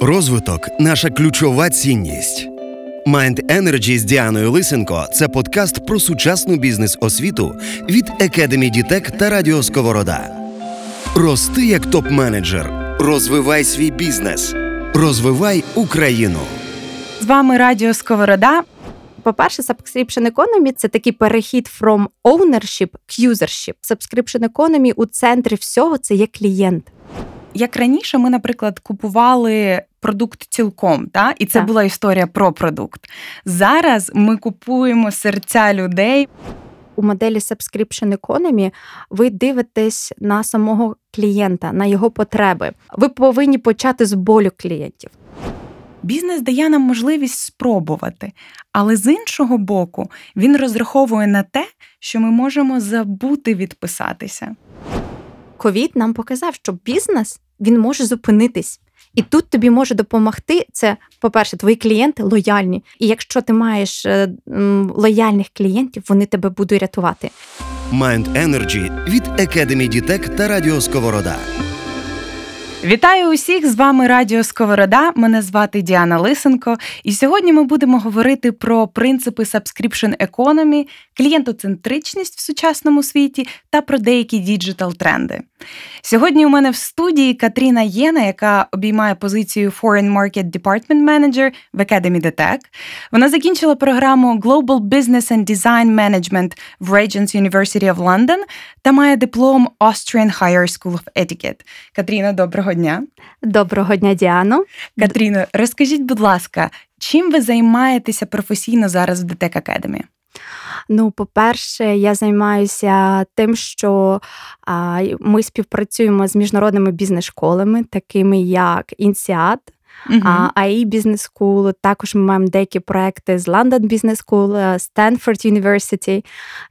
Розвиток наша ключова цінність. Mind Energy з Діаною Лисенко це подкаст про сучасну бізнес-освіту від Academy Дітек та Радіо Сковорода. Рости як топ-менеджер. Розвивай свій бізнес. Розвивай Україну. З вами Радіо Сковорода. По-перше, Subscription Economy – це такий перехід from ownership к usership. Subscription Economy у центрі всього це є клієнт. Як раніше, ми, наприклад, купували продукт цілком, та? і це Так. була історія про продукт. Зараз ми купуємо серця людей. У моделі Subscription Economy ви дивитесь на самого клієнта, на його потреби. Ви повинні почати з болю клієнтів. Бізнес дає нам можливість спробувати, але з іншого боку, він розраховує на те, що ми можемо забути відписатися. Ковід нам показав, що бізнес він може зупинитись. І тут тобі може допомогти це, по-перше, твої клієнти лояльні. І якщо ти маєш е, лояльних клієнтів, вони тебе будуть рятувати. Mind Energy від Academy Дітек та Радіо Сковорода. Вітаю усіх! З вами Радіо Сковорода. Мене звати Діана Лисенко. І сьогодні ми будемо говорити про принципи Subscription Economy, клієнтоцентричність в сучасному світі та про деякі digital тренди. Сьогодні у мене в студії Катріна Єна, яка обіймає позицію Foreign Market Department Manager в Academy DTEC. Вона закінчила програму Global Business and Design Management в Regents University of London та має диплом Austrian Higher School of Etiquette. Катріна, доброго дня. Доброго дня, Діано. Катріно, розкажіть, будь ласка, чим ви займаєтеся професійно зараз в DTEC Academy? Ну, по-перше, я займаюся тим, що а, ми співпрацюємо з міжнародними бізнес-школами, такими як INSEAD, а, AI Business School. Також ми маємо деякі проекти з London Business School, Stanford University.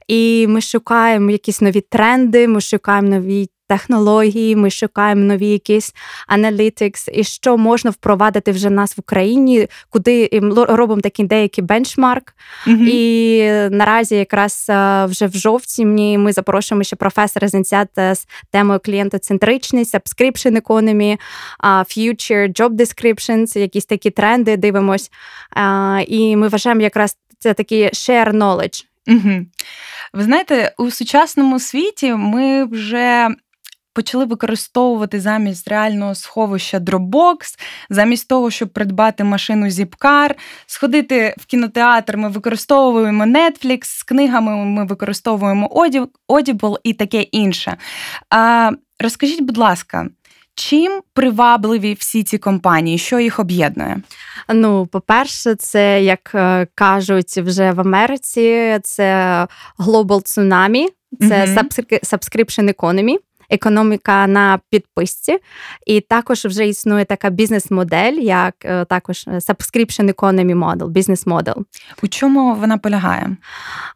І ми шукаємо якісь нові тренди, ми шукаємо нові. Технології, ми шукаємо нові якісь analytics, і що можна впровадити вже нас в Україні, куди робимо такий деякий бенчмарк. Мгм. І наразі якраз е, вже в жовтні ми запрошуємо ще професора з ІНСЯТ з темою клієнтоцентричність, subscription economy, future job descriptions, якісь такі тренди дивимось. І ми вважаємо якраз це такий share knowledge. Угу. Ви знаєте, у сучасному світі ми вже. Почали використовувати замість реального сховища Dropbox, замість того, щоб придбати машину Zipcar, сходити в кінотеатр, ми використовуємо Netflix, з книгами ми використовуємо Audi- Audible і таке інше. А, розкажіть, будь ласка, чим привабливі всі ці компанії? Що їх об'єднує? Ну, по-перше, це як е, кажуть вже в Америці, це global tsunami, це subscri- subscription economy. Економіка на підписці, і також вже існує така бізнес-модель, як е, також е, subscription economy model, бізнес модель. У чому вона полягає?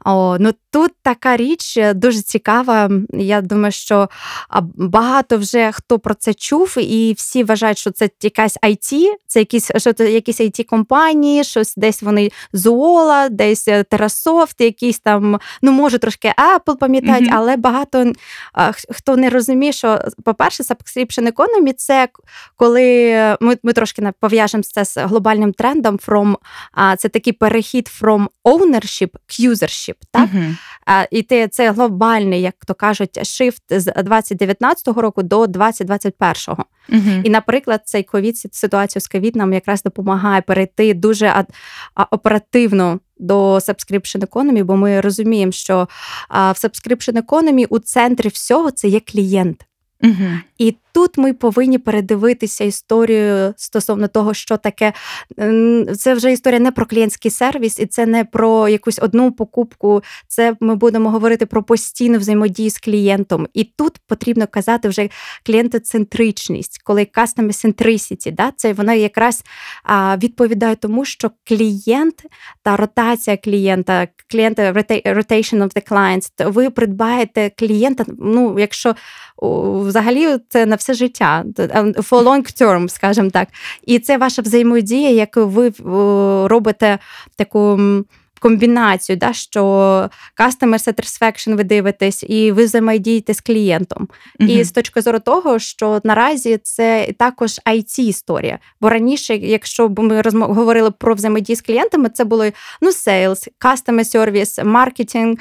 О, ну тут така річ е, дуже цікава. Я думаю, що багато вже хто про це чув, і всі вважають, що це якась IT, це якісь що це якісь it компанії, щось десь вони Зуола, десь Terrasoft, якісь там, ну може трошки Apple пам'ятають, Мгм. але багато хто не розуміє, що по-перше, subscription economy – це коли ми, ми трошки пов'яжемо це з глобальним трендом. From, це такий перехід from ownership к usership, так? Мгм. І те- це глобальний, як то кажуть, shift з 2019 року до 2021. Мгм. І, наприклад, цей ковід ситуацію з ковід нам якраз допомагає перейти дуже ад- оперативно до subscription economy, бо ми розуміємо, що в subscription economy у центрі всього це є клієнт. Мгм. І тут ми повинні передивитися історію стосовно того, що таке. Це вже історія не про клієнтський сервіс, і це не про якусь одну покупку. Це ми будемо говорити про постійну взаємодію з клієнтом. І тут потрібно казати вже клієнтоцентричність, коли customer centricity, да, це вона якраз а, відповідає тому, що клієнт та ротація клієнта, клієнта rotation of the clients, ви придбаєте клієнта. Ну, якщо взагалі це на все життя, а, for long term, скажімо так. І це ваша взаємодія, як ви робите таку. Комбінацію, да, що customer satisfaction ви дивитесь, і ви взаємодієте з клієнтом. mm І з точки зору того, що наразі це також it історія Бо раніше, якщо б ми розмов... говорили про взаємодію з клієнтами, це було ну, sales, customer service, маркетинг,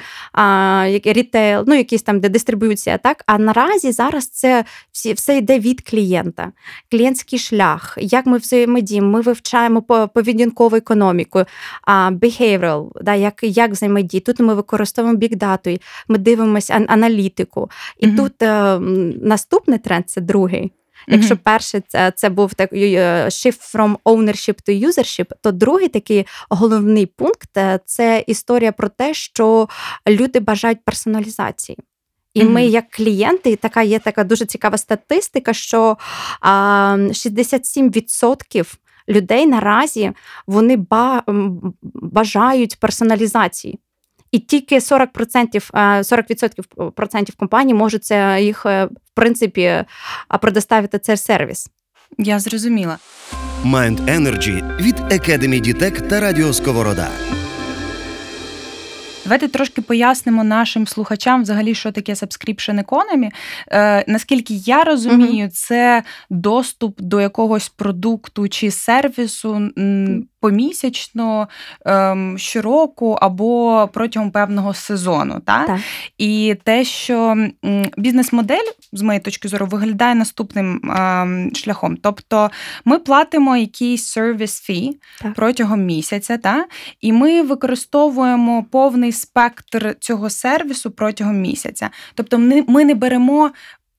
рітейл, ну якісь там де дистриб'юція. Так, а наразі зараз це всі все йде від клієнта, клієнтський шлях, як ми взаємодіємо, ми вивчаємо поведінкову економіку, behavioral, да, як як взаємодії. Тут ми використовуємо бікдату, ми дивимося аналітику. І mm-hmm. тут е, наступний тренд це другий. Якщо mm-hmm. перший це це був так е, shift from ownership to usership, то другий такий головний пункт е, це історія про те, що люди бажають персоналізації. І ми, як клієнти, така є така дуже цікава статистика, що а, 67% людей наразі вони ба, бажають персоналізації. І тільки 40%, 40% процентів компаній можуть це їх е, в принципі предоставити цей сервіс. Я зрозуміла. Mind Energy від Academy Дітек та Радіо Сковорода. Давайте трошки пояснимо нашим слухачам, взагалі, що таке subscription economy. Е, Наскільки я розумію, mm-hmm. це доступ до якогось продукту чи сервісу помісячно, ем, щороку або протягом певного сезону. Та? Так. І те, що бізнес-модель, з моєї точки зору, виглядає наступним ем, шляхом. Тобто ми платимо якийсь сервіс фі протягом місяця, та? і ми використовуємо повний спектр цього сервісу протягом місяця. Тобто, ми не беремо.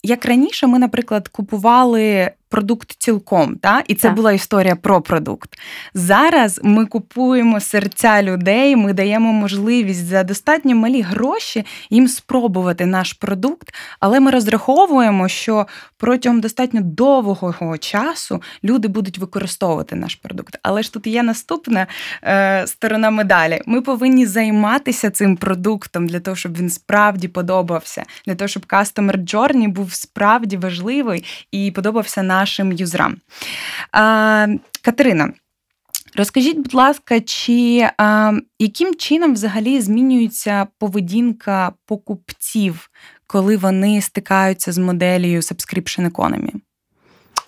Як раніше, ми, наприклад, купували продукт цілком, та? і це так. була історія про продукт. Зараз ми купуємо серця людей, ми даємо можливість за достатньо малі гроші їм спробувати наш продукт, але ми розраховуємо, що протягом достатньо довгого часу люди будуть використовувати наш продукт. Але ж тут є наступна е, сторона медалі. Ми повинні займатися цим продуктом для того, щоб він справді подобався, для того, щоб Customer Journey був справді важливий і подобався нам нашим юзерам. Катерина, розкажіть, будь ласка, чи а, яким чином взагалі змінюється поведінка покупців, коли вони стикаються з моделлю Subscription Economy?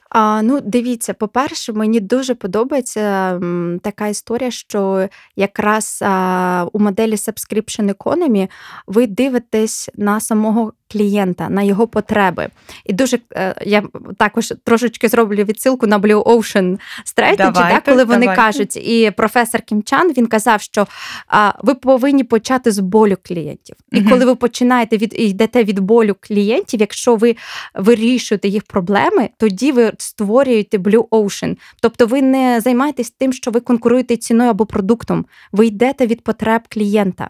А, Ну, дивіться, по-перше, мені дуже подобається така історія, що якраз а, у моделі Subscription Economy ви дивитесь на самого клієнта, на його потреби. І дуже е, я також трошечки зроблю відсилку на Blue Ocean Strategy, давайте, да, коли вони давайте. кажуть, і професор Кімчан він казав, що а, ви повинні почати з болю клієнтів. І mm коли ви починаєте від йдете від болю клієнтів, якщо ви вирішуєте їх проблеми, тоді ви створюєте Blue Ocean. Тобто ви не займаєтесь тим, що ви конкуруєте ціною або продуктом. Ви йдете від потреб клієнта.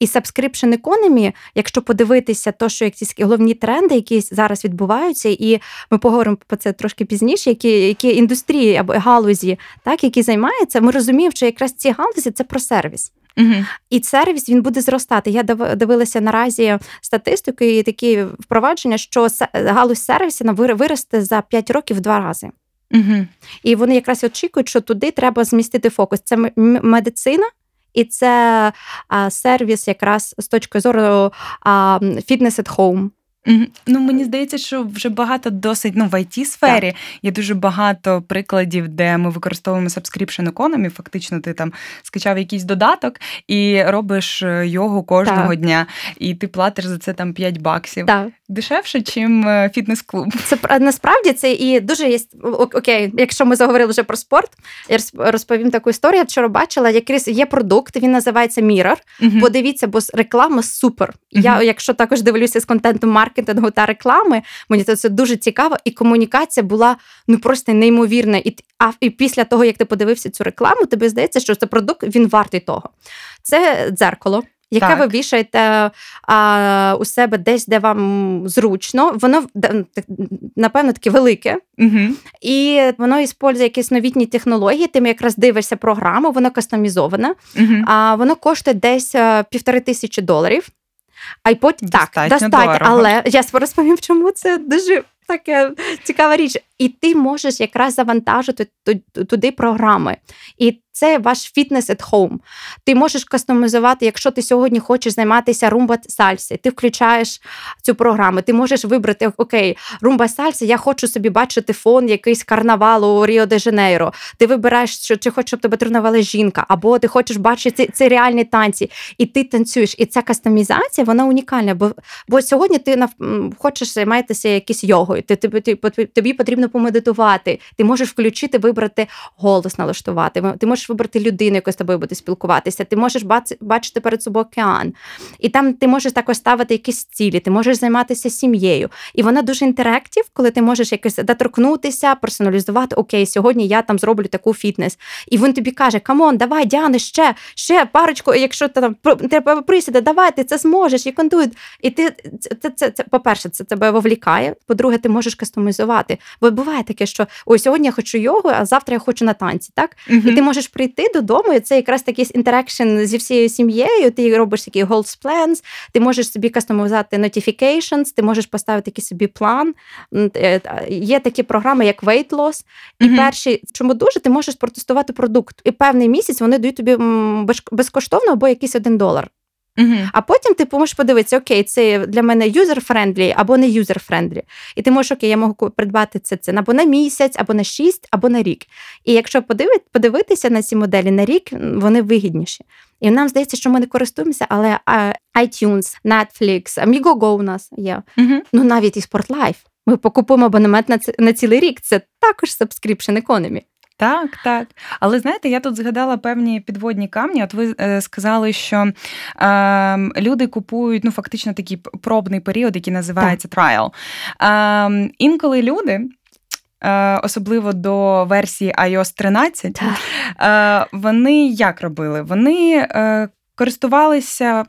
І subscription economy, якщо подивитися, то що якісь головні тренди, які зараз відбуваються, і ми поговоримо про це трошки пізніше, які які індустрії або галузі, так які займаються, ми розуміємо, що якраз ці галузі це про сервіс. Угу. І сервіс він буде зростати. Я дивилася наразі статистику і такі впровадження, що галузь сервісу виросте за 5 років в два рази. Угу. І вони якраз очікують, що туди треба змістити фокус. Це медицина, і це сервіс якраз з точки зору fitness at home. Ну, мені здається, що вже багато досить ну, в it сфері є дуже багато прикладів, де ми використовуємо subscription economy. Фактично, ти там скачав якийсь додаток і робиш е, йогу кожного так. дня, і ти платиш за це там 5 баксів. Так. Дешевше, чим е, фітнес-клуб. Це насправді це і дуже є окей. Якщо ми заговорили вже про спорт, я розповім таку історію. Я Вчора бачила, якийсь є продукт, він називається Mirror. uh Подивіться, бо реклама супер. uh Я, якщо також дивлюся з контентом маркетингу та реклами, мені це дуже цікаво, і комунікація була ну просто неймовірна. І а і після того, як ти подивився цю рекламу, тобі здається, що цей продукт він вартий того. Це дзеркало яке так. ви вішаєте а, у себе десь, де вам зручно, воно напевно таке велике, угу. і воно іспользує якісь новітні технології. Ти якраз дивишся програму, воно кастомізоване, угу. а воно коштує десь е, півтори тисячі доларів. А й потім так, достатньо, але я розповім, чому це дуже таке цікава річ. І ти можеш якраз завантажити туди програми. І це ваш фітнес at home. Ти можеш кастомізувати, якщо ти сьогодні хочеш займатися румба сальсі, ти включаєш цю програму. Ти можеш вибрати окей, румба сальсі, я хочу собі бачити фон якийсь карнавалу у Ріо де Жанейро. Ти вибираєш, що чи хочеш, щоб тебе тренувала жінка, або ти хочеш бачити ці, ці реальні танці, і ти танцюєш. І ця кастомізація вона унікальна. Бо бо сьогодні ти хочеш займатися якісь йогою. Ти, ти, ти, тобі потрібно помедитувати. Ти можеш включити, вибрати голос, налаштувати. Ти можеш вибрати людину, яка з тобою буде спілкуватися. Ти можеш бачити перед собою океан, і там ти можеш також ставити якісь цілі, ти можеш займатися сім'єю. І вона дуже interactive, коли ти можеш якось доторкнутися, персоналізувати. Окей, сьогодні я там зроблю таку фітнес. І він тобі каже: Come on, давай, Діане, ще, ще парочку, якщо ти там треба присіди, давай, ти це зможеш, і контують. І ти це, це, це, це, по-перше, це тебе вовлікає. По-друге, ти можеш кастомізувати. Бо буває таке, що ой, сьогодні я хочу йогу, а завтра я хочу на танці. так? Uh-huh. І ти можеш прийти додому, і це якраз такий interaction зі всією сім'єю. Ти робиш такі goals plans, ти можеш собі кастомізувати notifications, ти можеш поставити якийсь собі план. Е, є такі програми, як Weight Loss. І mm-hmm. перші, чому дуже, ти можеш протестувати продукт. І певний місяць вони дають тобі безкоштовно або якийсь один долар. Uh-huh. А потім ти можеш подивитися, окей, це для мене user-friendly або не user-friendly. І ти можеш, окей, я можу придбати це це або на місяць, або на шість, або на рік. І якщо подивитися на ці моделі на рік, вони вигідніші. І нам здається, що ми не користуємося, але iTunes, Netflix, Amigo Go у нас є. Uh-huh. Ну навіть і Sportlife. Ми покупуємо абонемент на на цілий рік. Це також subscription economy. Так, так. Але знаєте, я тут згадала певні підводні камні. От ви е, сказали, що е, люди купують ну, фактично такий пробний період, який називається trial. Е, інколи люди. Е, особливо до версії iOS 13, е, вони як робили? Вони користувалися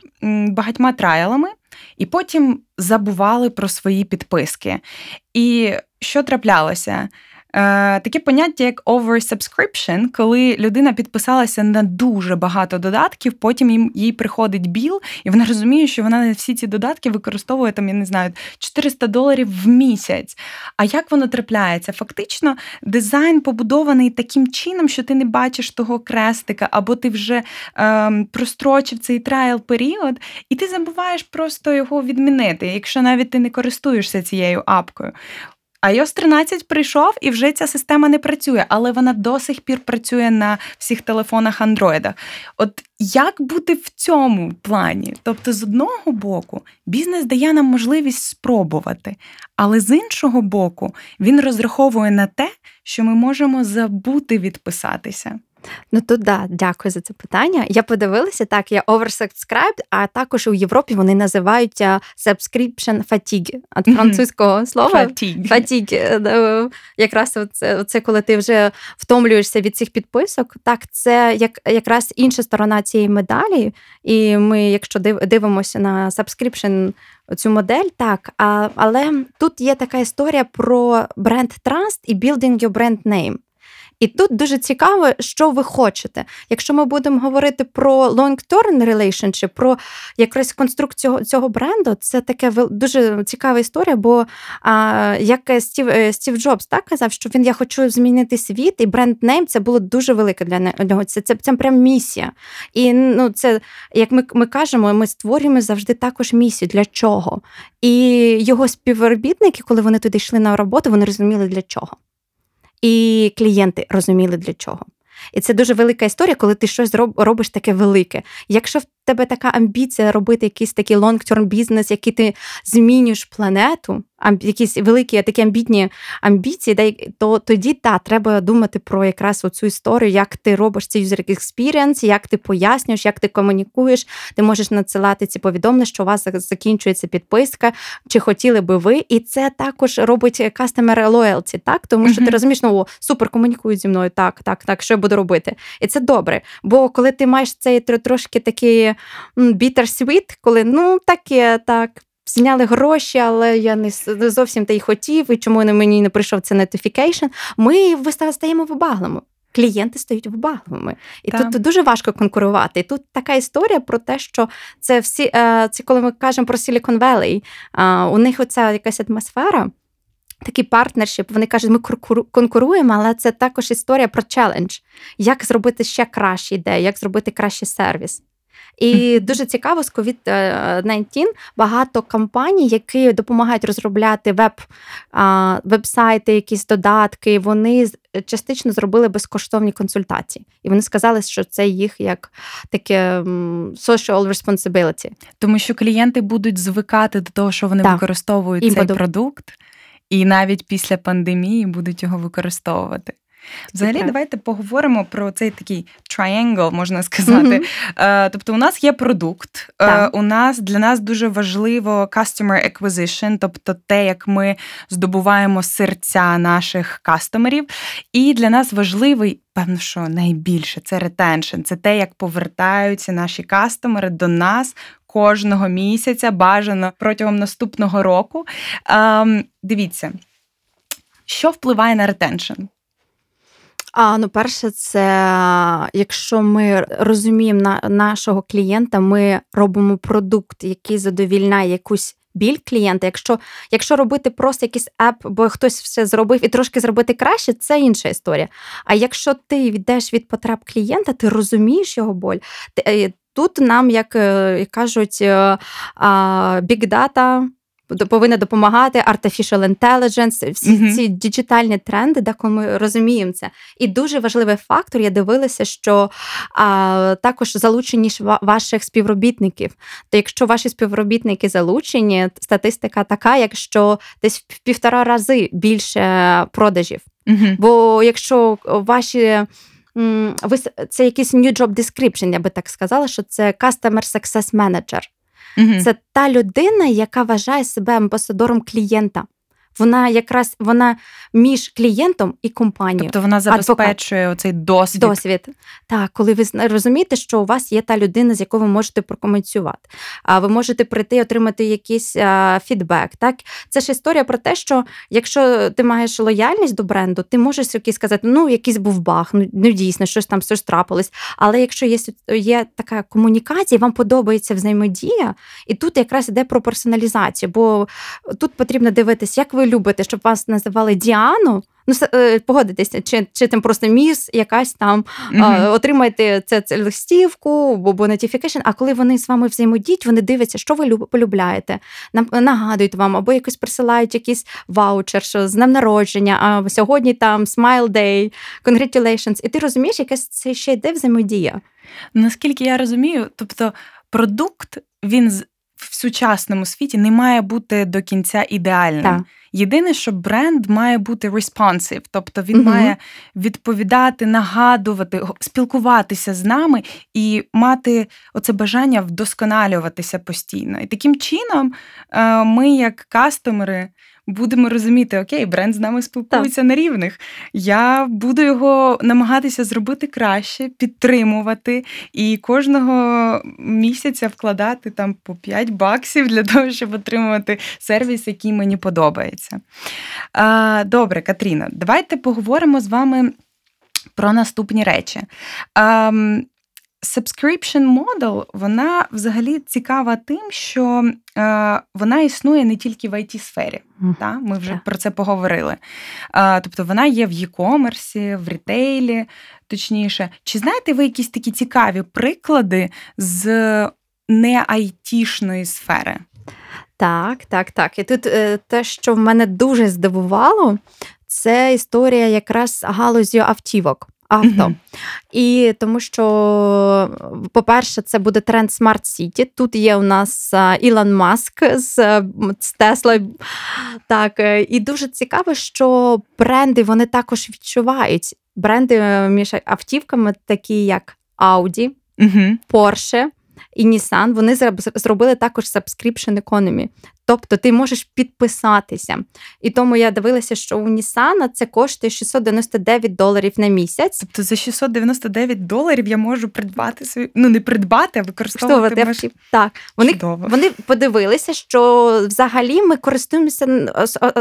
багатьма трайлами і потім забували про свої підписки. І що траплялося? Е, таке поняття, як oversubscription, коли людина підписалася на дуже багато додатків, потім їм їй приходить біл, і вона розуміє, що вона всі ці додатки використовує там, я не знаю, 400 доларів в місяць. А як воно трапляється? Фактично, дизайн побудований таким чином, що ти не бачиш того крестика, або ти вже ем, прострочив цей трайл період, і ти забуваєш просто його відмінити, якщо навіть ти не користуєшся цією апкою iOS 13 прийшов і вже ця система не працює, але вона до сих пір працює на всіх телефонах Android. От як бути в цьому плані? Тобто, з одного боку, бізнес дає нам можливість спробувати, але з іншого боку, він розраховує на те, що ми можемо забути відписатися. Ну то да, дякую за це питання. Я подивилася, так, я oversubscribed, а також у Європі вони називають subscription fatigue, від французького слова. Fatigue. Fatigue. Е, якраз це, це коли ти вже втомлюєшся від цих підписок. Так, це як, якраз інша сторона цієї медалі. І ми, якщо дивимося на subscription Цю модель так, а, але тут є така історія про бренд Trust і building your brand name. І тут дуже цікаво, що ви хочете. Якщо ми будемо говорити про long-term relationship, про якраз конструкцію цього бренду, це таке дуже цікава історія. Бо а, як Стів е, Стів Джобс так казав, що він я хочу змінити світ, і бренд нейм це було дуже велике для нього. Це це, це прям місія. І ну, це як ми, ми кажемо, ми створюємо завжди також місію. Для чого? І його співробітники, коли вони туди йшли на роботу, вони розуміли для чого і клієнти розуміли для чого. І це дуже велика історія, коли ти щось робиш таке велике. Якщо в тебе така амбіція робити якийсь такий long-term бізнес, який ти змінюєш планету, якісь великі такі амбітні амбіції, то тоді та треба думати про якраз оцю історію, як ти робиш цей user experience, як ти пояснюєш, як ти комунікуєш. Ти можеш надсилати ці повідомлення, що у вас закінчується підписка, чи хотіли би ви. І це також робить customer loyalty, так? Тому що mm-hmm. ти розумієш, ну о, супер комунікують зі мною, так, так, так, що я буду робити. І це добре. Бо коли ти маєш цей трошки такий bitter sweet, коли ну таке так зняли гроші, але я не зовсім те й хотів, і чому на мені не прийшов це notification, Ми стаємо вибаглими. Клієнти стають вибагливими. І так. тут дуже важко конкурувати. І тут така історія про те, що це всі, е, це коли ми кажемо про Silicon Valley, у них оця якась атмосфера. Такий партнершіп, вони кажуть, ми конкуруємо, але це також історія про челендж, як зробити ще кращі ідеї, як зробити кращий сервіс. І дуже цікаво, з COVID-19 багато компаній, які допомагають розробляти веб веб-сайти, якісь додатки. Вони частично зробили безкоштовні консультації, і вони сказали, що це їх як таке social responsibility. Тому що клієнти будуть звикати до того, що вони так. використовують і цей буду... продукт, і навіть після пандемії будуть його використовувати. Взагалі, так. давайте поговоримо про цей такий triangle, можна сказати. Mm-hmm. Тобто, у нас є продукт, е, так. у нас для нас дуже важливо customer acquisition, тобто те, як ми здобуваємо серця наших кастомерів. І для нас важливий, певно, що найбільше це retention, це те, як повертаються наші кастомери до нас. Кожного місяця бажано протягом наступного року. Ем, Дивіться, що впливає на ретеншн? А ну, перше, це якщо ми розуміємо на нашого клієнта, ми робимо продукт, який задовільняє якусь біль клієнта. Якщо якщо робити просто якийсь еп, бо хтось все зробив і трошки зробити краще, це інша історія. А якщо ти йдеш від потреб клієнта, ти розумієш його боль. Ти, е, Тут нам, як е, кажуть, е, big data, повинна допомагати artificial intelligence, всі mm-hmm. ці діджитальні тренди, де ми розуміємо це. І дуже важливий фактор, я дивилася, що а, також залучені ваших співробітників. То якщо ваші співробітники залучені, статистика така, якщо десь в півтора рази більше продажів. Mm-hmm. Бо якщо ваші ви це якийсь new job description, я би так сказала, що це Customer Success Manager. Угу. Це та людина, яка вважає себе амбасадором клієнта. Вона якраз вона між клієнтом і компанією. Тобто вона забезпечує Адвокат. оцей досвід. Досвід. Так, коли ви розумієте, що у вас є та людина, з якою ви можете прокоментувати, а ви можете прийти і отримати якийсь а, фідбек. Так, це ж історія про те, що якщо ти маєш лояльність до бренду, ти можеш якийсь сказати, ну якийсь був баг, ну, ну дійсно, щось там щось трапилось. Але якщо є є така комунікація, вам подобається взаємодія, і тут якраз йде про персоналізацію, бо тут потрібно дивитися, як ви любите, щоб вас називали Діану. Ну, е, погодитеся, чи чи там просто міс, якась там mm-hmm. отримаєте це, це листівку або notification, А коли вони з вами взаємодіють, вони дивляться, що ви полюбляєте, нагадують вам, або якось присилають якийсь ваучер, що з днем народження, а сьогодні там Smile Day, Congratulations. І ти розумієш, якась це ще йде взаємодія. Наскільки я розумію, тобто продукт він в сучасному світі не має бути до кінця ідеальним. Так. Єдине, що бренд має бути responsive, тобто він угу. має відповідати, нагадувати, спілкуватися з нами і мати оце бажання вдосконалюватися постійно. І таким чином е, ми, як кастомери, будемо розуміти, окей, бренд з нами спілкується так. на рівних. Я буду його намагатися зробити краще, підтримувати і кожного місяця вкладати там по 5 баксів для того, щоб отримувати сервіс, який мені подобається. Добре, Катріна, давайте поговоримо з вами про наступні речі. Subscription model, вона взагалі цікава тим, що е, вона існує не тільки в it сфері mm. Та? Ми вже yeah. про це поговорили. Е, тобто вона є в e-комерсі, в рітейлі, точніше. Чи знаєте ви якісь такі цікаві приклади з не айтішної сфери? Так, так, так. І тут е, те, що в мене дуже здивувало, це історія якраз галузю автівок авто. І тому що, по-перше, це буде тренд Smart City. Тут є у нас Ілон Маск з з Tesla. Так, е, І дуже цікаво, що бренди вони також відчувають. Бренди е, між автівками, такі як Audi, mm-hmm. Porsche і Nissan, вони зробили також subscription economy. Тобто ти можеш підписатися. І тому я дивилася, що у Nissan це коштує 699 доларів на місяць. Тобто за 699 доларів я можу придбати свої, ну не придбати, а використовувати. Маш... Так, вони вони подивилися, що взагалі ми користуємося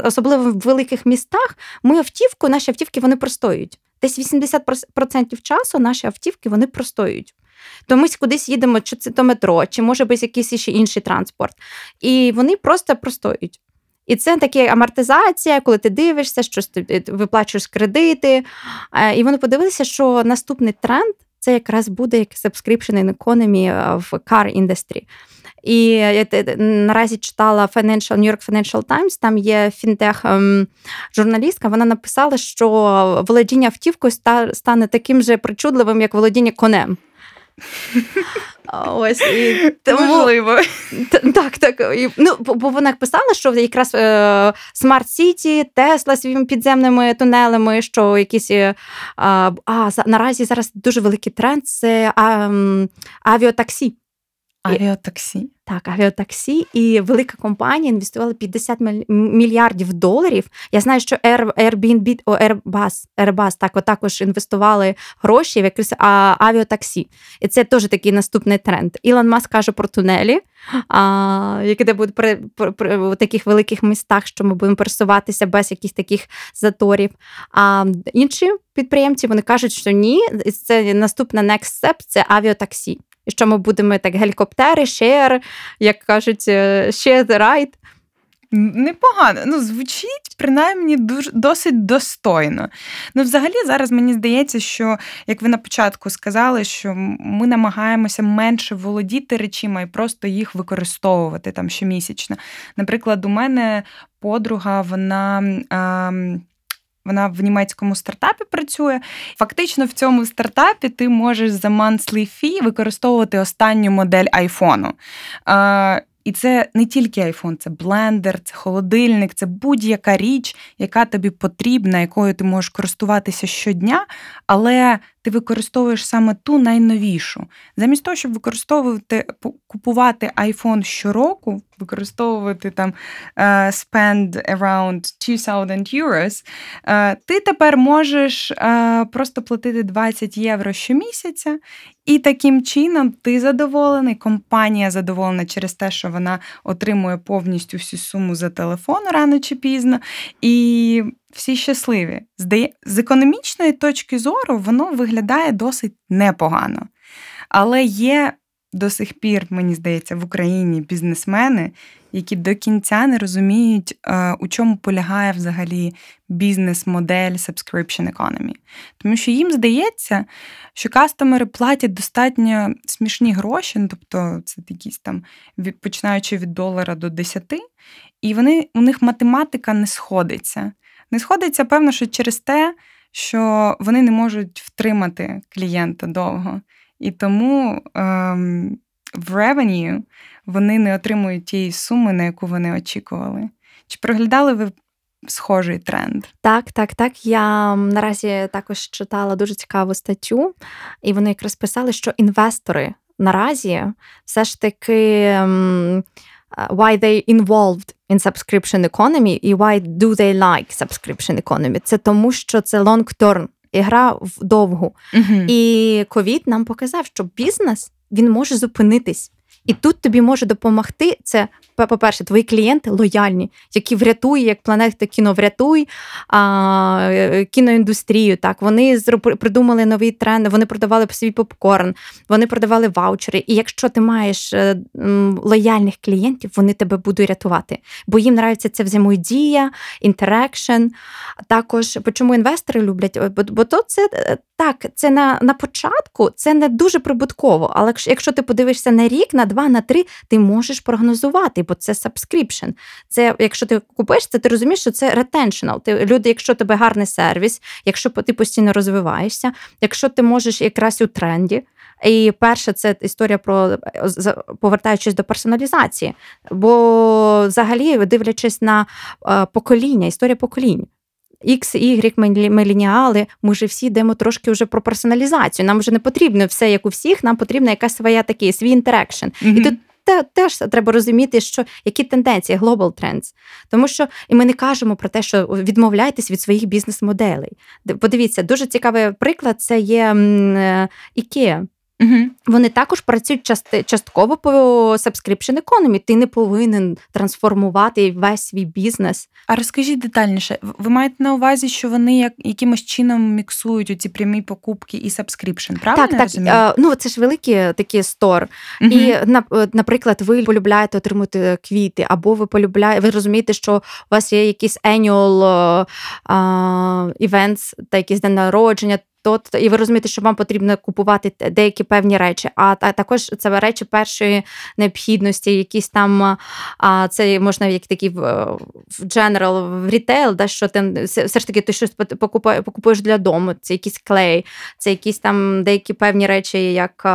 особливо в великих містах. Ми автівку, наші автівки вони простоюють. Десь 80% часу наші автівки вони простоюють то ми кудись їдемо, чи це до метро, чи може би якийсь ще інший транспорт. І вони просто простоюють. І це таке амортизація, коли ти дивишся, щось ти виплачуєш кредити. І вони подивилися, що наступний тренд це якраз буде як subscription in economy в car industry. І я наразі читала Financial, New York Financial Times, там є фінтех ем, журналістка. Вона написала, що володіння автівкою стане таким же причудливим, як володіння конем. Ось і тому, Можливо. Так, так. І, ну, Бо вона писала, що якраз е, Smart City, Тесла своїми підземними тунелями, що якісь. Е, а, а наразі зараз дуже великий тренд це а, авіатаксі. Авіатаксі. Так, авіатаксі і велика компанія інвестувала 50 мільярдів доларів. Я знаю, що Airbnb, Airbus, Airbus так, також інвестували гроші в якесь авіатаксі. І це теж такий наступний тренд. Ілон Маск каже про тунелі, а, які де будуть при, при, при, в таких великих містах, що ми будемо пересуватися без якихось таких заторів. А інші підприємці вони кажуть, що ні, це наступна next step – це авіатаксі що ми будемо так гелікоптери, share, як кажуть, е, share the ride. Непогано, ну звучить принаймні дуже досить достойно. Ну, взагалі, зараз мені здається, що як ви на початку сказали, що ми намагаємося менше володіти речима і просто їх використовувати там щомісячно. Наприклад, у мене подруга, вона. Ем, вона в німецькому стартапі працює. Фактично, в цьому стартапі ти можеш за monthly fee використовувати останню модель айфону. І це не тільки айфон, це блендер, це холодильник, це будь-яка річ, яка тобі потрібна, якою ти можеш користуватися щодня, але ти використовуєш саме ту найновішу. Замість того, щоб використовувати купувати iPhone щороку, використовувати там uh, spend around 2000 euros, uh, ти тепер можеш uh, просто платити 20 євро щомісяця, і таким чином ти задоволений, компанія задоволена через те, що вона отримує повністю всю суму за телефон рано чи пізно. І всі щасливі. З економічної точки зору воно виглядає досить непогано. Але є до сих пір, мені здається, в Україні бізнесмени, які до кінця не розуміють, е, у чому полягає взагалі бізнес-модель subscription economy. Тому що їм здається, що кастомери платять достатньо смішні гроші, ну, тобто це якісь там починаючи від долара до 10, і вони, у них математика не сходиться. Не сходиться, певно, що через те, що вони не можуть втримати клієнта довго. І тому ем, в revenue вони не отримують тієї суми, на яку вони очікували. Чи проглядали ви схожий тренд? Так, так, так. Я наразі також читала дуже цікаву статтю, і вони якраз писали, що інвестори наразі все ж таки. Ем, why they involved in subscription economy і why do they like subscription economy? Це тому, що це long term, ігра вдовгу. Uh-huh. І ковід нам показав, що бізнес він може зупинитись. І тут тобі може допомогти це по-перше, твої клієнти лояльні, які врятують, як планета кіно врятуй а, е, кіноіндустрію. Так вони придумали новий тренд, вони продавали свій попкорн, вони продавали ваучери. І якщо ти маєш е, лояльних клієнтів, вони тебе будуть рятувати. Бо їм нравиться ця взаємодія, інтерекшн. Також чому інвестори люблять? Бо, бо то це е, так, це на на початку це не дуже прибутково. Але якщо ти подивишся на рік, на два, на три, ти можеш прогнозувати бо це subscription. Це, якщо ти купуєш це, ти розумієш, що це retentional. Ти люди, якщо тебе гарний сервіс, якщо ти постійно розвиваєшся, якщо ти можеш якраз у тренді. І перше, це історія про повертаючись до персоналізації. Бо взагалі, дивлячись на е, покоління, історія поколінь. X, Y, мелініали, ми вже всі йдемо трошки вже про персоналізацію. Нам вже не потрібно все, як у всіх, нам потрібна якась своя такий свій інтерекшн. Mm-hmm. І тут те, теж треба розуміти, що які тенденції, global trends. Тому що і ми не кажемо про те, що відмовляйтесь від своїх бізнес-моделей. Подивіться, дуже цікавий приклад це є е, IKEA. Угу. Вони також працюють части, частково по subscription economy. Ти не повинен трансформувати весь свій бізнес. А розкажіть детальніше, ви маєте на увазі, що вони як якимось чином міксують ці прямі покупки і subscription, правильно? Так, так. Розумію? Ну це ж великі такі стор. Угу. І наприклад, ви полюбляєте отримати квіти, або ви полюбляєте, ви розумієте, що у вас є якісь annual events, та якісь день народження то і ви розумієте, що вам потрібно купувати деякі певні речі, а також це речі першої необхідності, якісь там а це можна як такі в general, в рітейл, да, що ти все ж таки ти щось покупуєш для дому. Це якийсь клей, це якісь там деякі певні речі, як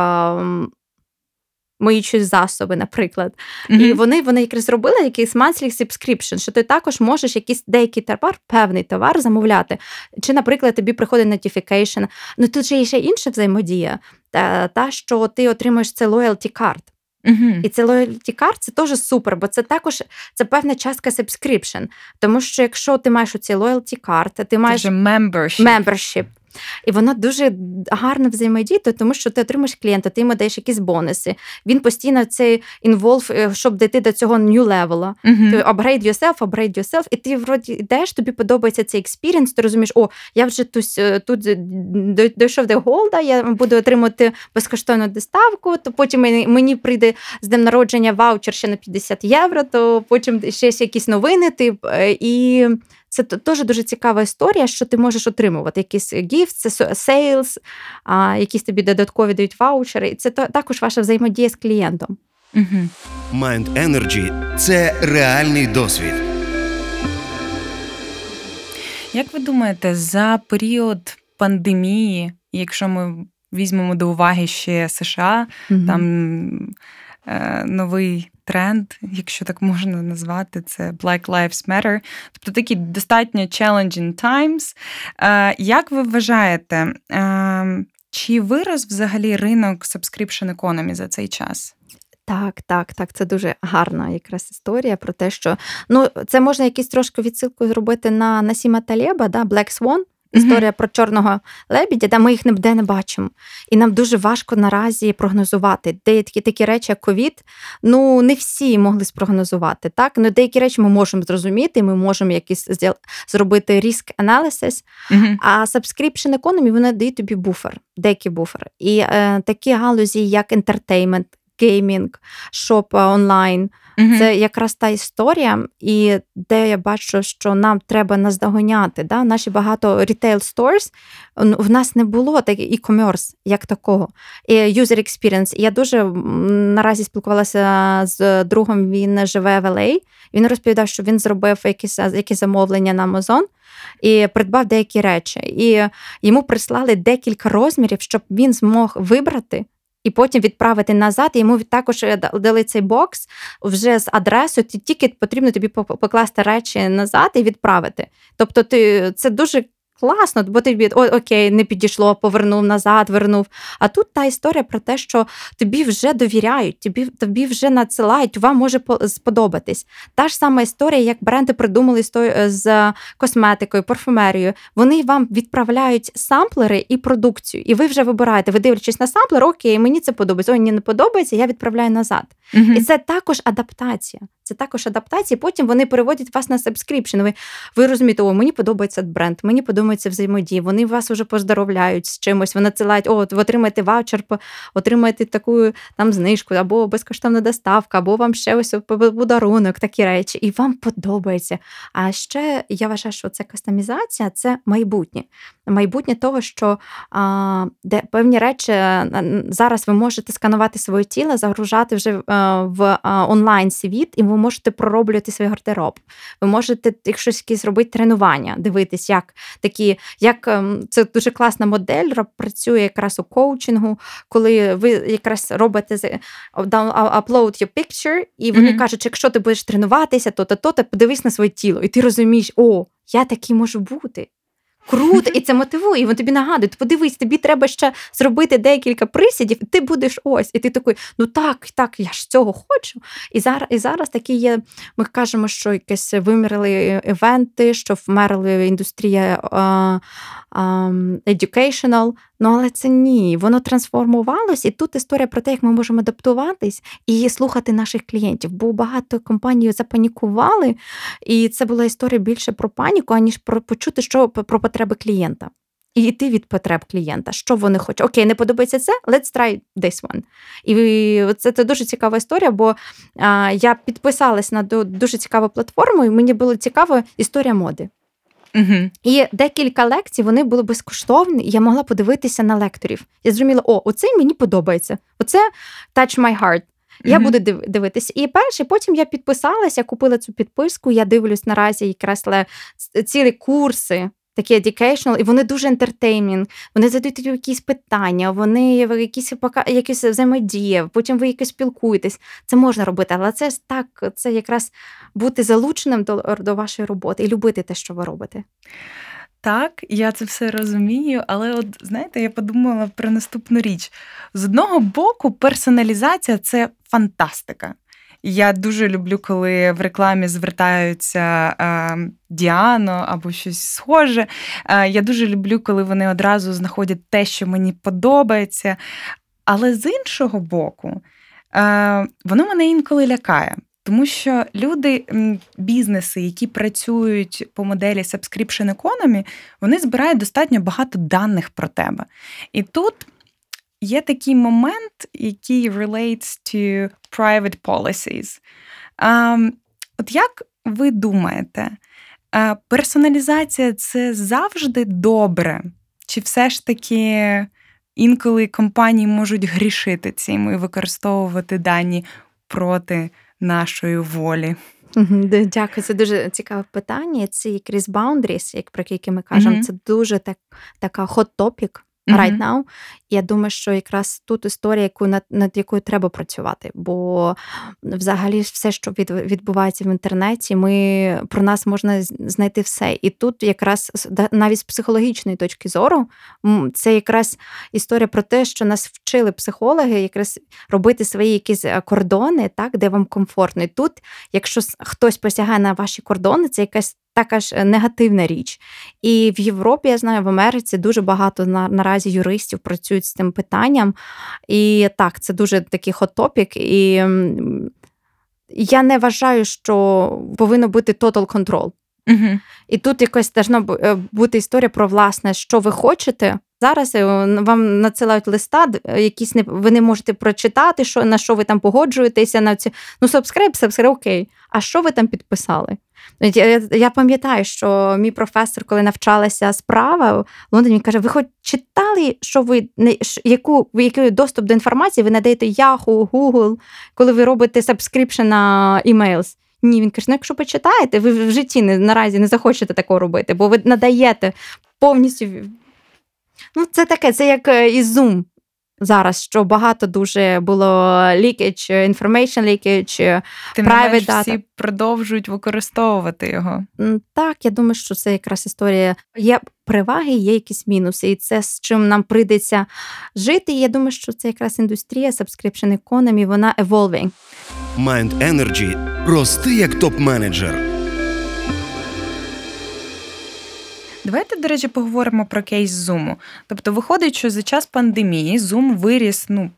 миючі засоби, наприклад. Mm-hmm. І вони вони якраз зробили якийсь monthly subscription, що ти також можеш якийсь деякий товар, певний товар замовляти. Чи, наприклад, тобі приходить notification. Ну тут же є ще інша взаємодія, та, та що ти отримуєш це loyalty card. Uh-huh. І це loyalty card це теж супер, бо це також це певна частка subscription. Тому що якщо ти маєш оці loyalty card, ти маєш membership. membership. І вона дуже гарно взаємодіє, тому що ти отримаєш клієнта, ти йому даєш якісь бонуси. Він постійно цей involve, щоб дійти до цього new level. Uh-huh. Ти upgrade yourself, upgrade yourself, і ти вроді йдеш, тобі подобається цей experience, ти розумієш, о, я вже тут тут дійшов до gold а, я буду отримати безкоштовну доставку, то потім мені прийде з днем народження ваучер ще на 50 євро, то потім ще якісь новини. Ти, е, і це теж дуже цікава історія, що ти можеш отримувати якісь gift, sales, якісь тобі додаткові дають ваучери. І це також ваша взаємодія з клієнтом. Mind Energy – це реальний досвід. Як ви думаєте, за період пандемії, якщо ми візьмемо до уваги ще США, mm там е, новий тренд, якщо так можна назвати, це Black Lives Matter. Тобто такі достатньо challenging times. Е, як ви вважаєте, е, чи вирос взагалі ринок subscription economy за цей час? Так, так, так, це дуже гарна якраз історія про те, що ну це можна якісь трошки відсилку зробити на Насіма Талєба, да, Black Swan. Історія mm-hmm. про чорного лебідя, де ми їх ніде не бачимо. І нам дуже важко наразі прогнозувати. Деякі такі речі, як ковід, ну не всі могли спрогнозувати. Так? Ну, Деякі речі ми можемо зрозуміти, ми можемо якісь зробити risk analysis, mm-hmm. а subscription economy, вони дають тобі буфер, деякий буфер. І е, такі галузі, як entertainment, gaming, shop online. Mm-hmm. Це якраз та історія, і де я бачу, що нам треба наздогоняти. Да? Наші багато retail stores в нас не було так e-commerce як такого. І user experience. Я дуже наразі спілкувалася з другом. Він живе в LA, Він розповідав, що він зробив якісь якісь замовлення на Amazon і придбав деякі речі. І йому прислали декілька розмірів, щоб він змог вибрати і потім відправити назад. І йому також е, дали цей бокс вже з адресою. Тільки потрібно тобі покласти речі назад і відправити. Тобто, ти це дуже Класно, бо тобі о, окей, не підійшло, повернув назад, вернув. А тут та історія про те, що тобі вже довіряють, тобі тобі вже надсилають, вам може сподобатись. Та ж сама історія, як бренди придумали з косметикою, парфумерією. Вони вам відправляють sampler и і продукцію, і ви вже вибираєте. Ви дивлячись на sampler, окей, мені це подобається. Ой, мені не подобається, я відправляю назад. Угу. І це також адаптація. Це також адаптація. Потім вони переводять вас на subscription. Ви ви розумієте, о, мені подобається бренд, мені подобається взаємодія. Вони вас вже поздоровляють з чимось. Вони надсилають, о, ви отримаєте ваучер, отримаєте таку там знижку, або безкоштовна доставка, або вам ще ось подарунок, такі речі. І вам подобається. А ще я вважаю, що це кастомізація це майбутнє. Майбутнє того, що а, де певні речі зараз ви можете сканувати своє тіло, загружати вже а, в онлайн світ. і ви можете пророблювати свій гардероб. Ви можете, якщо якісь робити тренування, дивитись, як такі, як ем, це дуже класна модель, працює якраз у коучингу, коли ви якраз робите upload your picture, і вони mm-hmm. кажуть, якщо ти будеш тренуватися, то то, то, то подивись на своє тіло, і ти розумієш, о, я такий можу бути. Круто, і це мотивує, і він тобі нагадує, подивись, тобі треба ще зробити декілька присідів, і ти будеш ось. І ти такий, ну так, так, я ж цього хочу. І зараз і зараз такі є, ми кажемо, що якесь вимерли івенти, що вмерли індустрія uh, um, educational, Ну, але це ні, воно трансформувалось, і тут історія про те, як ми можемо адаптуватись і слухати наших клієнтів. Бо багато компаній запанікували, і це була історія більше про паніку, аніж про почути, що про потреби клієнта. І йти від потреб клієнта, що вони хочуть. Окей, не подобається це, let's try this one. І це це дуже цікава історія, бо а, я підписалась на дуже цікаву платформу, і мені було цікаво історія моди. Угу. І декілька лекцій вони були безкоштовні, і я могла подивитися на лекторів. Я зрозуміла, о, оцей мені подобається. Оце touch my heart. Я mm-hmm. буду дивитися. І перше, потім я підписалася, купила цю підписку. Я дивлюсь наразі якраз цілі курси такі educational, і вони дуже ентертеймінг, вони задають якісь питання, вони якісь якісь взаємодія, потім ви якось спілкуєтесь. Це можна робити, але це так, це якраз бути залученим до, до вашої роботи і любити те, що ви робите. Так, я це все розумію, але от знаєте, я подумала про наступну річ. З одного боку, персоналізація це фантастика. Я дуже люблю, коли в рекламі звертаються е, Діано або щось схоже. Е, я дуже люблю, коли вони одразу знаходять те, що мені подобається. Але з іншого боку, е, воно мене інколи лякає. Тому що люди, бізнеси, які працюють по моделі subscription economy, вони збирають достатньо багато даних про тебе. І тут є такий момент, який relates to private policies. Um, От як ви думаєте, персоналізація це завжди добре? Чи все ж таки інколи компанії можуть грішити цим і використовувати дані проти нашої волі? Дякую, це дуже цікаве питання. Це якраз boundaries, як про які ми кажемо, mm-hmm. це дуже так, така hot topic right now. Я думаю, що якраз тут історія, яку над, над якою треба працювати. Бо взагалі все, що від, відбувається в інтернеті, ми про нас можна знайти все. І тут якраз навіть з психологічної точки зору, це якраз історія про те, що нас вчили психологи, якраз робити свої якісь е, кордони, так, де вам комфортно. І тут, якщо хтось посягає на ваші кордони, це якась така ж е, негативна річ. І в Європі, я знаю, в Америці дуже багато на, наразі юристів працюють з цим питанням. І так, це дуже такий хот-топік. І я не вважаю, що повинно бути total control. Угу. І тут якось должна е, бути історія про власне, що ви хочете. Зараз е, вам надсилають листа, якісь не ви не можете прочитати, що на що ви там погоджуєтеся на ці. Ну, subscribe, subscribe, окей. А що ви там підписали? Я я пам'ятаю, що мій професор, коли навчалася справа в Лондоні, каже: ви хоч читали, що ви не яку який доступ до інформації ви надаєте Yahoo, Google, коли ви робите subscription на emails? Ні, він каже, ну якщо почитаєте, ви в житті не, наразі не захочете такого робити, бо ви надаєте повністю. Ну, Це таке, це як е, і Zoom зараз, що багато дуже було leakage, information leakage, Тим private data. всі продовжують використовувати його. Так, я думаю, що це якраз історія. Є переваги, є якісь мінуси, і це з чим нам прийдеться жити. І я думаю, що це якраз індустрія subscription economy, вона evolving. Mind Energy. Рости як топ-менеджер. Давайте, до речі, поговоримо про кейс Zoom. Тобто, виходить, що за час пандемії Zoom виріс, ну.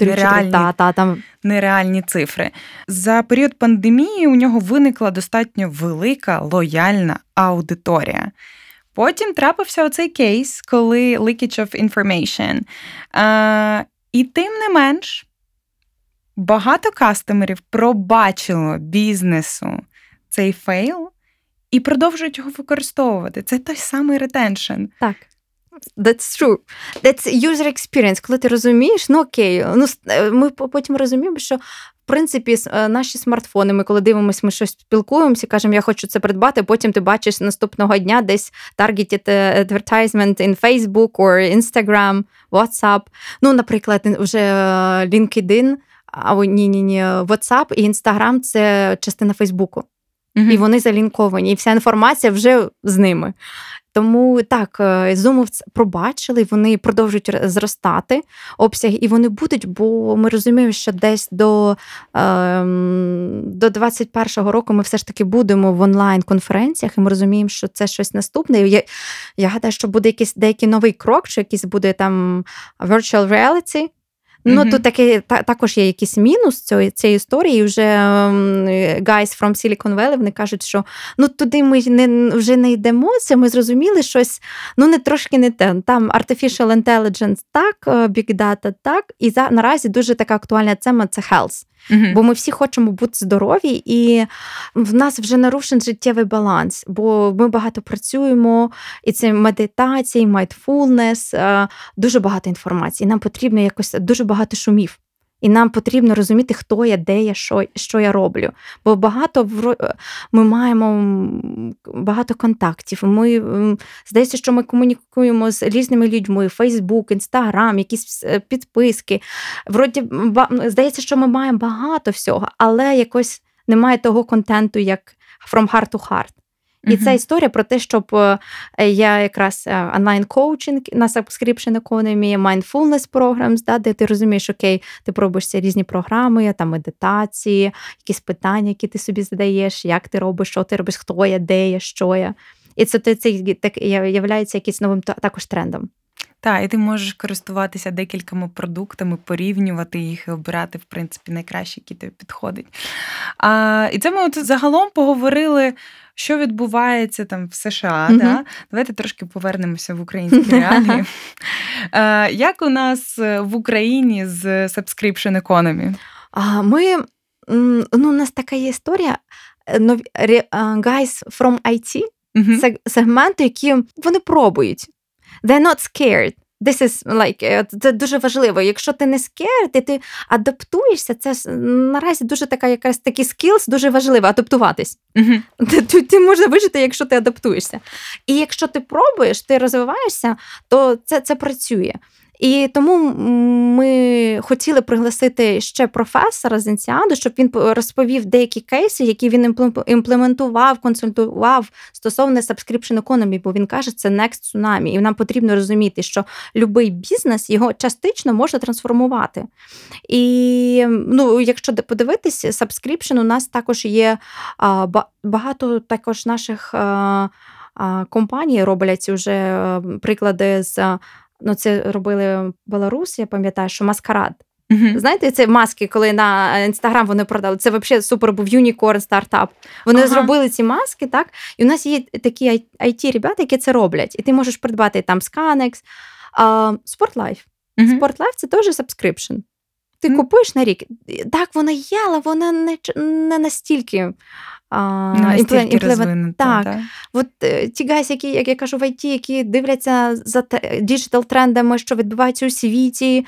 Нереальні, та, та, там. нереальні цифри. За період пандемії у нього виникла достатньо велика лояльна аудиторія. Потім трапився оцей кейс, коли leakage of information. А, І тим не менш, багато customer ів пробачило бізнесу цей fail і продовжують його використовувати. Це той самий retention. Так. That's true. That's user experience. Коли ти розумієш, ну окей, ну е, ми потім розуміємо, що. В принципі, е, наші смартфони, ми коли дивимося, ми щось спілкуємося, кажемо, я хочу це придбати. Потім ти бачиш наступного дня десь targeted advertisement in Facebook or Instagram, WhatsApp. Ну, наприклад, вже е, LinkedIn, або ні, ні, ні, WhatsApp і Instagram – це частина Фейсбуку. Угу. І вони залінковані, і вся інформація вже з ними. Тому так, Zoom пробачили, вони продовжують зростати обсяги, і вони будуть, бо ми розуміємо, що десь до ем, до 21-го року ми все ж таки будемо в онлайн-конференціях, і ми розуміємо, що це щось наступне. Я я гадаю, що буде якийсь деякий новий крок, що якийсь буде там virtual reality, Ну, mm-hmm. тут таки, та, також є якийсь мінус цієї цієї історії. Вже guys from Silicon Valley, вони кажуть, що ну туди ми не вже не йдемо. Це ми зрозуміли щось, ну не трошки не те. Там artificial intelligence так, е, big data так. І за наразі дуже така актуальна тема це health. Бо ми всі хочемо бути здорові, і в нас вже нарушений життєвий баланс, бо ми багато працюємо, і це медитація, і е, дуже багато інформації. Нам потрібно якось дуже багато шумів. І нам потрібно розуміти, хто я, де я, що що я роблю. Бо багато ми маємо багато контактів. Ми здається, що ми комунікуємо з різними людьми: Фейсбук, Інстаграм, якісь е, підписки. Вроді здається, що ми маємо багато всього, але якось немає того контенту, як from heart to heart. І ця історія про те, щоб е, я якраз е, онлайн-коучинг на subscription economy, mindfulness programs, да, де ти розумієш, окей, ти пробуєшся різні програми, там медитації, якісь питання, які ти собі задаєш, як ти робиш, що ти робиш, хто я, де я, що я. І це це, це так являється якийсь новим також трендом. Так, і ти можеш користуватися декількома продуктами, порівнювати їх і обирати, в принципі, найкраще, які тобі підходить. А, І це ми от загалом поговорили, що відбувається там в США. Mm-hmm. Да? Давайте трошки повернемося в українські реалії. А, Як у нас е, в Україні з subscription economy? А, Ми ну, у нас така є історія. Е, guys from IT, mm-hmm. сегменти, які вони пробують. They're not scared. This is like, е, Це дуже важливо. Якщо ти не scared, і ти адаптуєшся, це наразі дуже така якась такі skills, дуже важливо адаптуватись. Mm-hmm. Ти, ти, ти можеш вижити, якщо ти адаптуєшся. І якщо ти пробуєш, ти розвиваєшся, то це, це працює. І тому ми хотіли пригласити ще професора з Інсіаду, щоб він розповів деякі кейси, які він імплементував, консультував стосовно subscription economy, бо він каже, це next tsunami. І нам потрібно розуміти, що будь-який бізнес його частично можна трансформувати. І ну, якщо подивитися, subscription у нас також є багато також наших компаній роблять вже приклади з ну це робили Беларус, я пам'ятаю, що маскарад. Uh-huh. Знаєте, це маски, коли на інстаграм вони продали. Це взагалі супер був юнікорн стартап. Вони uh-huh. зробили ці маски, так? І у нас є такі it ребята які це роблять. І ти можеш придбати там Scanex, Sportlife. Uh-huh. Sportlife – це теж subscription. Ти mm. купуєш на рік. Так, вона є, але вона не не настільки а, імплемент... Так. так. От е, ті guys, які, як я кажу, в IT, які дивляться за digital трендами, що відбувається у світі,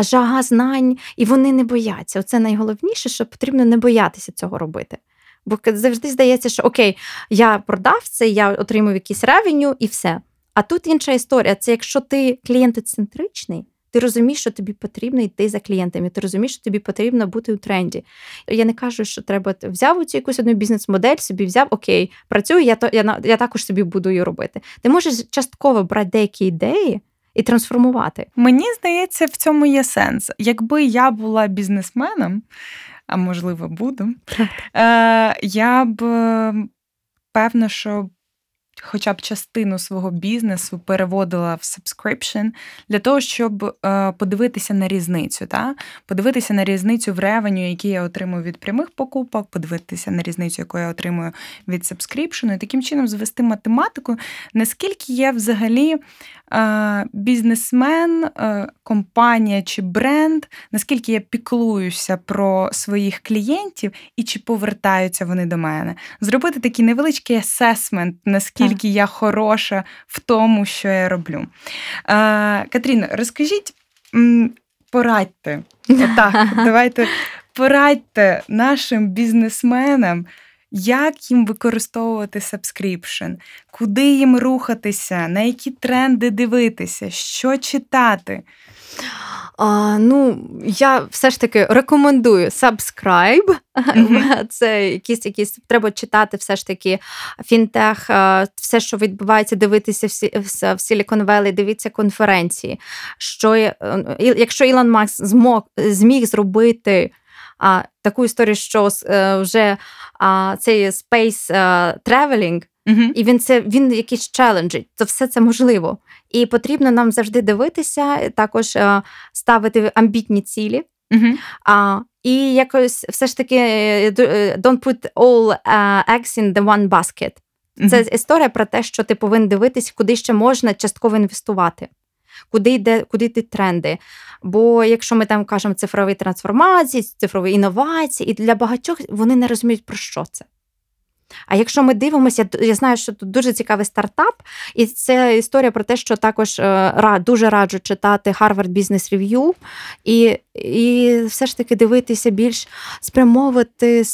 жага знань, і вони не бояться. Оце найголовніше, що потрібно не боятися цього робити. Бо завжди здається, що окей, я продав це, я отримав якийсь ревеню і все. А тут інша історія. Це якщо ти клієнтоцентричний, ти розумієш, що тобі потрібно йти за клієнтами, ти розумієш, що тобі потрібно бути у тренді. Я не кажу, що треба взяв цю якусь одну бізнес-модель, собі взяв, окей, працюю, я то я, я також собі буду її робити. Ти можеш частково брати деякі ідеї. І трансформувати. Мені здається, в цьому є сенс. Якби я була бізнесменом, а можливо, буду, е, я б певно, що хоча б частину свого бізнесу переводила в subscription для того, щоб е, подивитися на різницю, та? подивитися на різницю в ревеню, який я отримую від прямих покупок, подивитися на різницю, яку я отримую від subscription, і таким чином звести математику, наскільки я взагалі бізнесмен, е, компанія чи бренд, наскільки я піклуюся про своїх клієнтів і чи повертаються вони до мене. Зробити такий невеличкий асесмент, наскільки я хороша в тому, що я роблю. Катріна, розкажіть, порадьте. Отак, давайте порадьте нашим бізнесменам. Як їм використовувати subscription, куди їм рухатися, на які тренди дивитися, що читати? А, Ну, я все ж таки рекомендую subscribe. Mm-hmm. Це якісь якісь треба читати, все ж таки фінтех, все, що відбувається, дивитися всі в Silicon Valley, дивіться конференції. Що е, якщо Ілон Макс змог зміг зробити а, таку історію, що е, вже а, цей space traveling, uh і він це він якийсь челенджить, то все це можливо. І потрібно нам завжди дивитися, також а, ставити амбітні цілі. uh А, І якось все ж таки е, е, don't put all eggs in the one basket. Це історія про те, що ти повинен дивитись, куди ще можна частково інвестувати куди йде, куди йдуть тренди. Бо якщо ми там кажемо цифрові трансформації, цифрові інновації, і для багатьох вони не розуміють, про що це. А якщо ми дивимося, я знаю, що тут дуже цікавий стартап, і це історія про те, що також е, дуже раджу читати Harvard Business Review і і все ж таки дивитися більш спрямовувати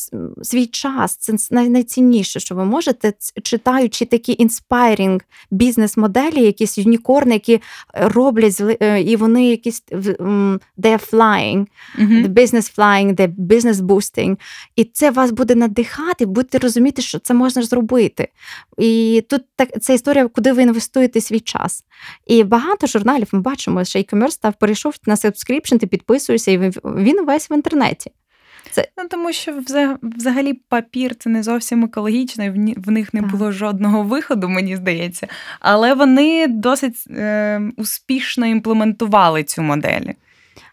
свій час. Це найцінніше, що ви можете, читаючи такі inspiring бізнес-моделі, якісь unicorn и, які роблять е, і вони якісь are flying, the business flying, the business boosting. І це вас буде надихати, будете розуміти, що це можна зробити. І тут так це історія, куди ви інвестуєте свій час. І багато журналів ми бачимо, що e-commerce став перейшов на subscription, ти підписуєшся, і він весь в інтернеті. Це ну тому, що взагалі папір це не зовсім екологічно, і в них не так. було жодного виходу, мені здається. Але вони досить е, успішно імплементували цю модель.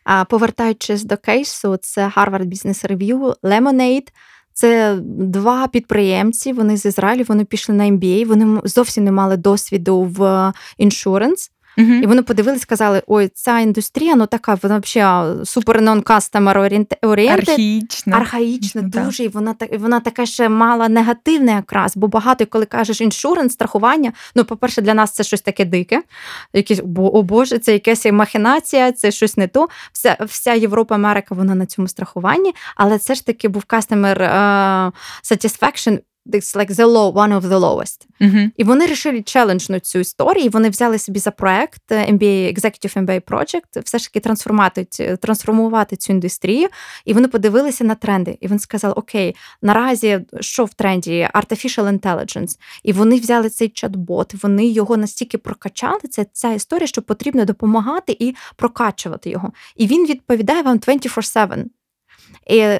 А повертаючись до кейсу, це Harvard Business Review, Lemonade – це два підприємці. Вони з Ізраїлю, вони пішли на MBA, Вони зовсім не мали досвіду в іншуренс. Uh-huh. І вони подивились, сказали: ой, ця індустрія, ну така, вона взагалі супер non-customer oriented. Архаїчна. Архаїчна, дуже. І вона вона така ще мала негативне якраз, бо багато, коли кажеш іншуренс, страхування, ну, по-перше, для нас це щось таке дике. Якісь, бо, О Боже, це якась махінація, це щось не то. Вся вся Європа, Америка, вона на цьому страхуванні, але це ж таки був uh, satisfaction It's like the low, one of the lowest. Uh-huh. І вони вирішили челенджну цю історію. і Вони взяли собі за проект е, MBA, Executive MBA Project, все ж таки трансформувати трансформувати цю індустрію. І вони подивилися на тренди. І вони сказали: Окей, наразі що в тренді? Artificial Intelligence. І вони взяли цей чат-бот, вони його настільки прокачали. Це ця історія, що потрібно допомагати і прокачувати його. І він відповідає вам 24-7. І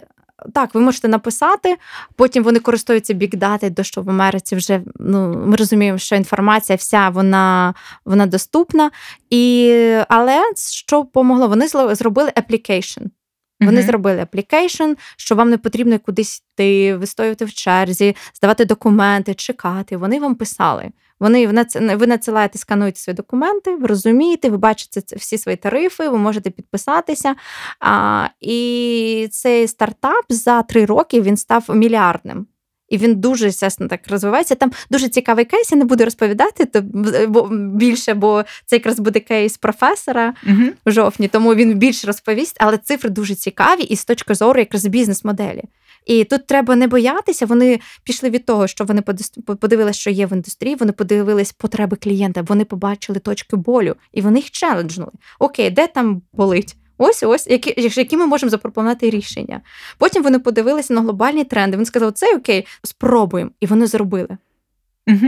так, ви можете написати, потім вони користуються big data, до що в Америці вже ну, ми розуміємо, що інформація вся вона вона доступна. І, Але що помогло? Вони зробили application. Вони mm-hmm. зробили application, що вам не потрібно кудись йти, вистоювати в черзі, здавати документи, чекати. Вони вам писали. Вони ви надсилаєте, скануєте свої документи, ви розумієте, ви бачите всі свої тарифи, ви можете підписатися. А, І цей стартап за три роки він став мільярдним. І він дуже естественно, так розвивається. Там дуже цікавий кейс, я не буду розповідати то, бо, більше, бо це якраз буде кейс професора uh в жовтні, тому він більше розповість, але цифри дуже цікаві і з точки зору якраз бізнес-моделі. І тут треба не боятися. Вони пішли від того, що вони подивилися, що є в індустрії. Вони подивились потреби клієнта, вони побачили точки болю, і вони їх челенджнули. Окей, де там болить? Ось ось, які які ми можемо запропонувати рішення. Потім вони подивилися на глобальні тренди. Вони сказали, це окей, спробуємо, і вони зробили. Угу.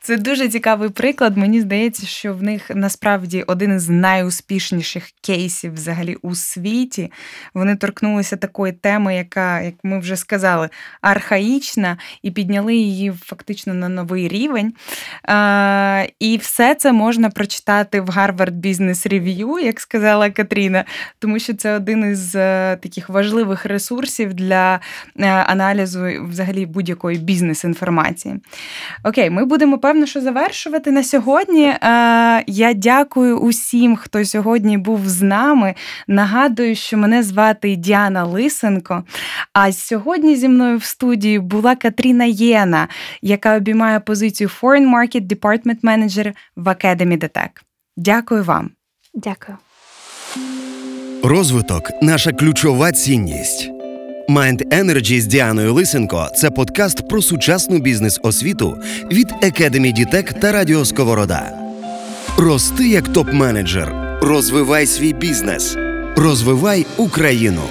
Це дуже цікавий приклад. Мені здається, що в них насправді один із найуспішніших кейсів взагалі у світі. Вони торкнулися такої теми, яка, як ми вже сказали, архаїчна, і підняли її фактично на новий рівень. І все це можна прочитати в Harvard Business Review, як сказала Катріна, тому що це один із е, таких важливих ресурсів для е, аналізу взагалі будь-якої бізнес-інформації. Окей, ми будемо певно, що завершувати на сьогодні. Е, я дякую усім, хто сьогодні був з нами. Нагадую, що мене звати Діана Лисенко. А сьогодні зі мною в студії була Катріна Єна, яка обіймає позицію Foreign Market Department Manager в Academy Detec. Дякую вам. Дякую. Розвиток наша ключова цінність. Mind Energy з Діаною Лисенко це подкаст про сучасну бізнес-освіту від Academy Дітек та Радіо Сковорода. Рости як топ-менеджер Розвивай свій бізнес. Розвивай Україну.